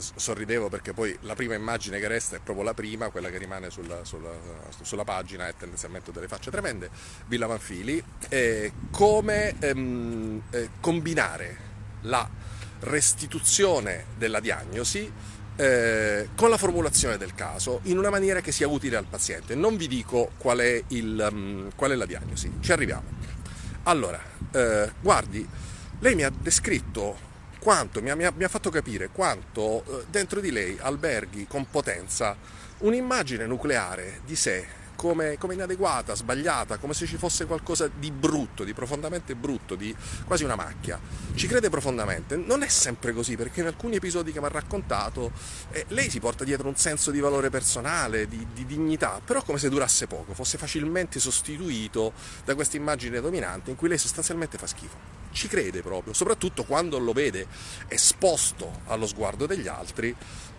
sorridevo perché poi la prima immagine che resta è proprio la prima, quella che rimane sulla, sulla, sulla pagina e tendenzialmente delle facce tremende, Villa Manfili, eh, come ehm, eh, combinare la restituzione della diagnosi eh, con la formulazione del caso in una maniera che sia utile al paziente. Non vi dico qual è, il, um, qual è la diagnosi, ci arriviamo. Allora, eh, guardi, lei mi ha descritto quanto, mi ha, mi ha, fatto capire quanto eh, dentro di lei alberghi con potenza un'immagine nucleare di sé come, come, inadeguata, sbagliata, come se ci fosse qualcosa di brutto, di profondamente brutto, di quasi una macchia. Ci crede profondamente. Non è sempre così, perché in alcuni episodi che mi ha raccontato eh, lei si porta dietro un senso di valore personale, di, di, dignità, però come se durasse poco, fosse facilmente sostituito da questa immagine dominante in cui lei sostanzialmente fa schifo. Ci crede proprio, soprattutto quando lo vede esposto allo sguardo degli altri,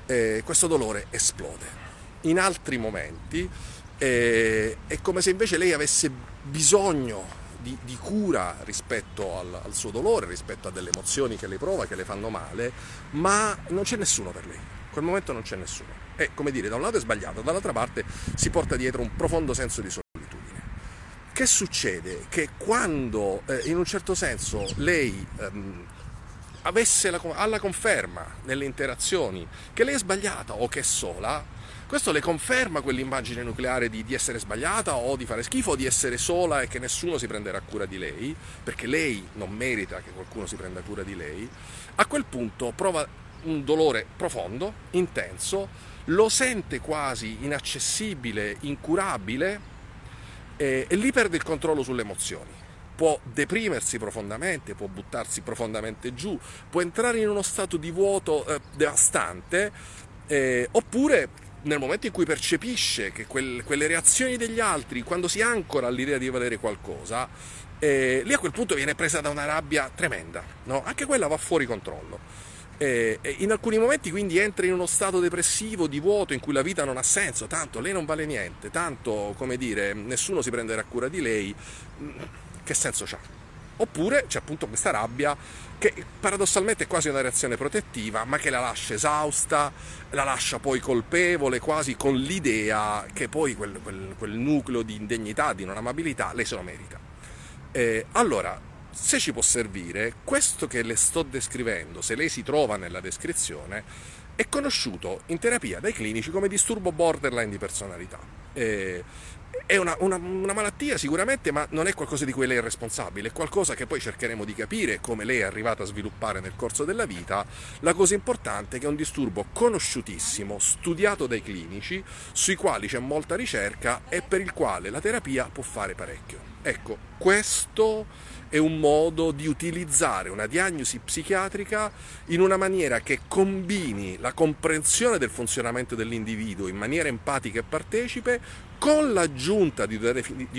eh, questo dolore esplode. In altri momenti e, è come se invece lei avesse bisogno di, di cura rispetto al, al, suo dolore, rispetto a delle emozioni che lei prova, che le fanno male, ma non c'è nessuno per lei. In quel momento non c'è nessuno. E come dire, da un lato è sbagliato, dall'altra parte si porta dietro un profondo senso di solitudine. Che succede? Che quando eh, in un certo senso lei ehm, avesse la, alla conferma nelle interazioni che lei è sbagliata o che è sola, questo le conferma quell'immagine nucleare di, di, essere sbagliata o di fare schifo o di essere sola e che nessuno si prenderà cura di lei, perché lei non merita che qualcuno si prenda cura di lei. A quel punto prova un dolore profondo, intenso, lo sente quasi inaccessibile, incurabile e, e lì perde il controllo sulle emozioni può deprimersi profondamente, può buttarsi profondamente giù, può entrare in uno stato di vuoto eh, devastante, eh, oppure nel momento in cui percepisce che quel, quelle reazioni degli altri, quando si ancora all'idea di valere qualcosa, eh, lì a quel punto viene presa da una rabbia tremenda, no? anche quella va fuori controllo. Eh, in alcuni momenti quindi entra in uno stato depressivo, di vuoto, in cui la vita non ha senso, tanto lei non vale niente, tanto, come dire, nessuno si prenderà cura di lei, che senso c'ha? Oppure c'è appunto questa rabbia che paradossalmente è quasi una reazione protettiva, ma che la lascia esausta, la lascia poi colpevole, quasi con l'idea che poi quel, quel, quel nucleo di indegnità, di non amabilità, lei se lo merita. Eh, allora, se ci può servire, questo che le sto descrivendo, se lei si trova nella descrizione, è conosciuto in terapia dai clinici come disturbo borderline di personalità. Eh, è una, una, una, malattia sicuramente, ma non è qualcosa di cui lei è responsabile, è qualcosa che poi cercheremo di capire come lei è arrivata a sviluppare nel corso della vita. La cosa importante è che è un disturbo conosciutissimo, studiato dai clinici, sui quali c'è molta ricerca e per il quale la terapia può fare parecchio. Ecco, questo è un modo di utilizzare una diagnosi psichiatrica in una maniera che combini la comprensione del funzionamento dell'individuo in maniera empatica e partecipe con l'aggiunta di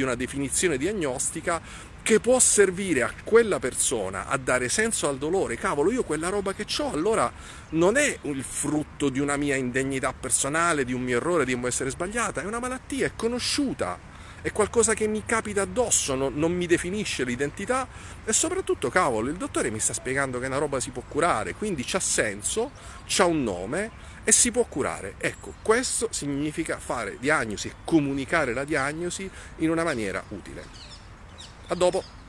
una definizione diagnostica che può servire a quella persona a dare senso al dolore. Cavolo, io quella roba che ho allora non è il frutto di una mia indegnità personale, di un mio errore, di un essere sbagliata, è una malattia, è conosciuta è qualcosa che mi capita addosso, non, non, mi definisce l'identità e soprattutto, cavolo, il dottore mi sta spiegando che una roba si può curare, quindi c'ha senso, c'ha un nome e si può curare. Ecco, questo significa fare diagnosi e comunicare la diagnosi in una maniera utile. A dopo!